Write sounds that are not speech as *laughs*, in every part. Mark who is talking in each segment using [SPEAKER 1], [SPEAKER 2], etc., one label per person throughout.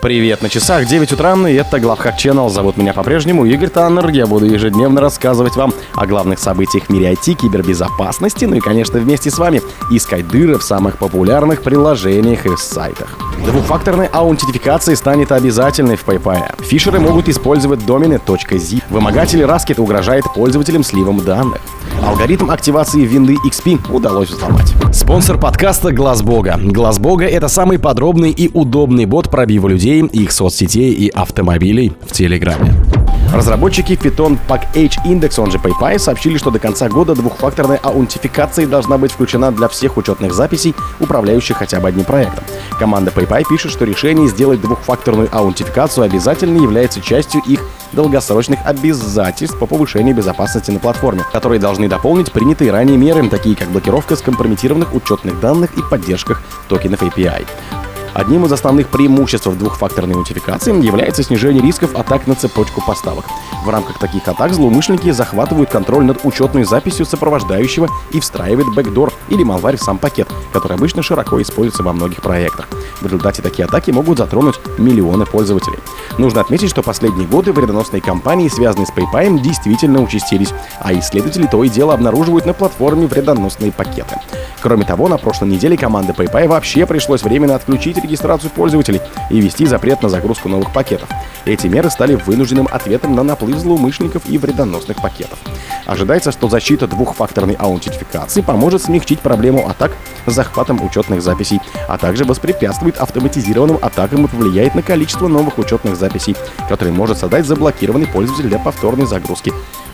[SPEAKER 1] Привет, на часах 9 утра, и это Главхак Channel. Зовут меня по-прежнему Игорь Таннер. Я буду ежедневно рассказывать вам о главных событиях в мире IT, кибербезопасности, ну и, конечно, вместе с вами искать дыры в самых популярных приложениях и сайтах. Двухфакторная аутентификация станет обязательной в PayPal. Фишеры могут использовать домены .zip. Вымогатель Раскет угрожает пользователям сливом данных. Алгоритм активации винды XP удалось взломать. Спонсор подкаста Глаз Бога. Глаз Бога — это самый подробный и удобный бот пробива людей, их соцсетей и автомобилей в Телеграме. Разработчики Python Package Index, он же PayPy, сообщили, что до конца года двухфакторная аутентификация должна быть включена для всех учетных записей, управляющих хотя бы одним проектом. Команда PayPy пишет, что решение сделать двухфакторную аутентификацию обязательно является частью их долгосрочных обязательств по повышению безопасности на платформе, которые должны дополнить принятые ранее меры, такие как блокировка скомпрометированных учетных данных и поддержка токенов API. Одним из основных преимуществ двухфакторной аутентификации является снижение рисков атак на цепочку поставок. В рамках таких атак злоумышленники захватывают контроль над учетной записью сопровождающего и встраивают бэкдор или малварь в сам пакет, который обычно широко используется во многих проектах. В результате такие атаки могут затронуть миллионы пользователей. Нужно отметить, что последние годы вредоносные компании, связанные с PayPal, действительно участились, а исследователи то и дело обнаруживают на платформе вредоносные пакеты. Кроме того, на прошлой неделе команде PayPal вообще пришлось временно отключить регистрацию пользователей и ввести запрет на загрузку новых пакетов. Эти меры стали вынужденным ответом на наплыв злоумышленников и вредоносных пакетов. Ожидается, что защита двухфакторной аутентификации поможет смягчить проблему атак с захватом учетных записей, а также воспрепятствует автоматизированным атакам и повлияет на количество новых учетных записей, которые может создать заблокированный пользователь для повторной загрузки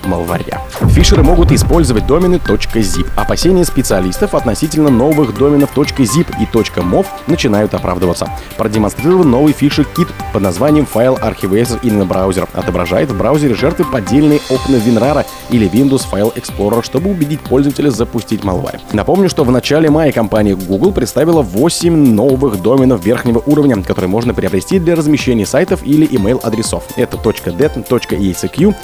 [SPEAKER 1] малварья. Фишеры могут использовать домены .zip. Опасения специалистов относительно новых доменов .zip и .mov начинают оправдываться. Продемонстрирован новый фишер-кит под названием файл Archivator in браузер. Отображает в браузере жертвы поддельные окна WinRAR или Windows File Explorer, чтобы убедить пользователя запустить malware. Напомню, что в начале мая компания Google представила 8 новых доменов верхнего уровня, которые можно приобрести для размещения сайтов или email адресов. Это .det, .ecq,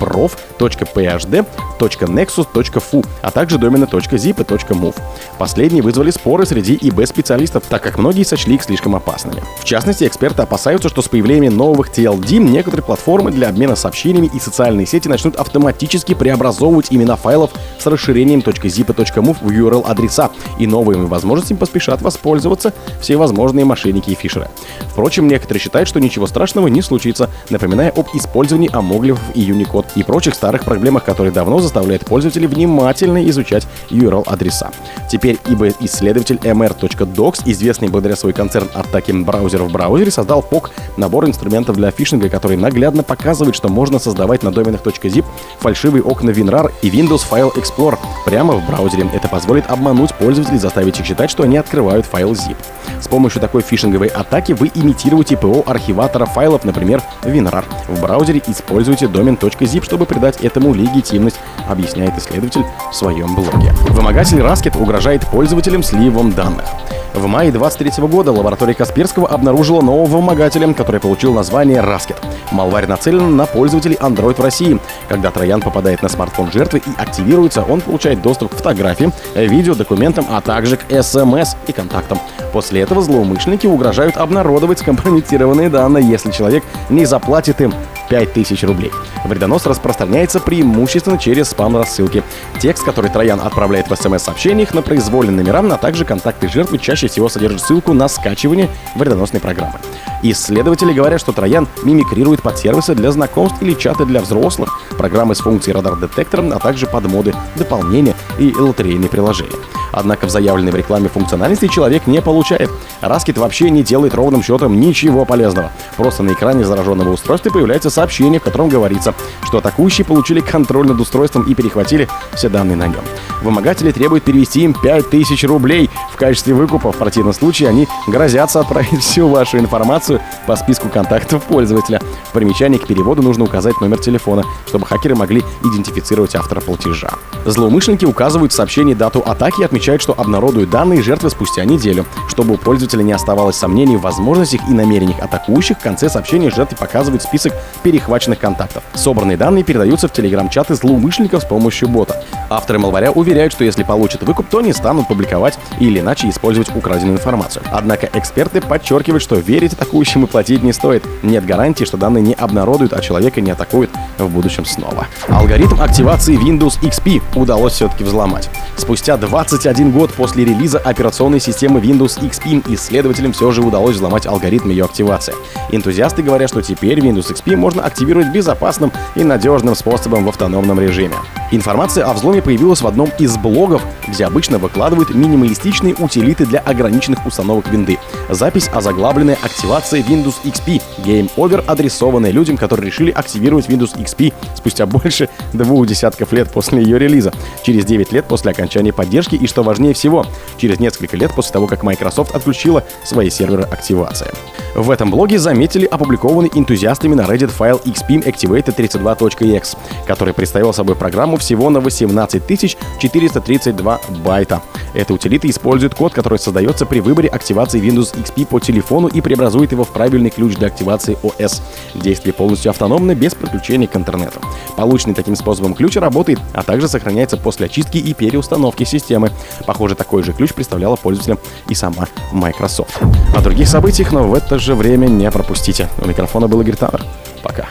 [SPEAKER 1] .prof, .phd, .nexus.fu, а также домены .zip и. Последние вызвали споры среди ИБ-специалистов, так как многие сочли их слишком опасными. В частности, эксперты опасаются, что с появлением новых TLD некоторые платформы для обмена сообщениями и социальные сети начнут автоматически преобразовывать имена файлов с расширением .zip и в URL-адреса, и новыми возможностями поспешат воспользоваться все возможные мошенники и фишеры. Впрочем, некоторые считают, что ничего страшного не случится, напоминая об использовании амоглифов и Unicode и прочих старых проблемах, которые давно заставляют пользователей внимательно изучать URL-адреса. Теперь ибо исследователь mr.docs, известный благодаря свой концерн атаки браузера в браузере, создал POC — набор инструментов для фишинга, который наглядно показывает, что можно создавать на доменах .zip фальшивые окна WinRAR и Windows File Explorer прямо в браузере. Это позволит обмануть пользователей, заставить их считать, что они открывают файл zip. С помощью такой фишинговой атаки вы имитируете ПО архиватора файлов, например, WinRAR. В браузере используйте домен .zip, чтобы придать придать этому легитимность, объясняет исследователь в своем блоге. Вымогатель Раскет угрожает пользователям сливом данных. В мае 23 года лаборатория Касперского обнаружила нового вымогателя, который получил название Раскет. Малварь нацелен на пользователей Android в России. Когда троян попадает на смартфон жертвы и активируется, он получает доступ к фотографиям, видео, документам, а также к смс и контактам. После этого злоумышленники угрожают обнародовать скомпрометированные данные, если человек не заплатит им 5000 рублей. Вредонос распространяется преимущественно через спам-рассылки. Текст, который Троян отправляет в смс-сообщениях на произвольные номера, а также контакты жертвы чаще всего содержат ссылку на скачивание вредоносной программы. Исследователи говорят, что Троян мимикрирует под сервисы для знакомств или чаты для взрослых, программы с функцией радар-детектора, а также подмоды, дополнения и лотерейные приложения. Однако в заявленной в рекламе функциональности человек не получает. Раскит вообще не делает ровным счетом ничего полезного. Просто на экране зараженного устройства появляется сообщение, в котором говорится, что атакующие получили контроль над устройством и перехватили все данные на нем. Вымогатели требуют перевести им 5000 рублей в качестве выкупа. В противном случае они грозятся отправить *laughs* всю вашу информацию по списку контактов пользователя. В примечании к переводу нужно указать номер телефона, чтобы хакеры могли идентифицировать автора платежа. Злоумышленники указывают в сообщении дату атаки и отмечают, что обнародуют данные жертвы спустя неделю. Чтобы у пользователя не оставалось сомнений в возможностях и намерениях атакующих, в конце сообщения жертве показывают список перехваченных контактов. Собранные данные передаются в телеграм-чаты злоумышленников с помощью бота. Авторы Малваря уверяют, что если получат выкуп, то не станут публиковать или иначе использовать украденную информацию. Однако эксперты подчеркивают, что верить атакующим и платить не стоит. Нет гарантии, что данные не обнародуют, а человека не атакуют в будущем снова. Алгоритм активации Windows XP удалось все-таки взломать. Спустя 21 год после релиза операционной системы Windows XP исследователям все же удалось взломать алгоритм ее активации. Энтузиасты говорят, что теперь Windows XP можно активировать безопасным и надежным способом в автономном режиме. Информация о взломе появилась в одном из блогов, где обычно выкладывают минималистичные утилиты для ограниченных установок винды. Запись озаглавленная «Активация Windows XP» Game Over, адресованная людям, которые решили активировать Windows XP спустя больше двух десятков лет после ее релиза, через 9 лет после окончания поддержки и, что важнее всего, через несколько лет после того, как Microsoft отключила свои серверы активации. В этом блоге заметили опубликованный энтузиастами на Reddit файл xpim activated32.exe, который представил собой программу всего на 18 432 байта. Эта утилита использует код, который создается при выборе активации Windows XP по телефону и преобразует его в правильный ключ для активации OS. Действие полностью автономно, без подключения к интернету. Полученный таким способом ключ работает, а также сохраняется после очистки и переустановки системы. Похоже, такой же ключ представляла пользователям и сама Microsoft. О других событиях, но в это же время не пропустите. У микрофона был Игорь Таннер. Пока.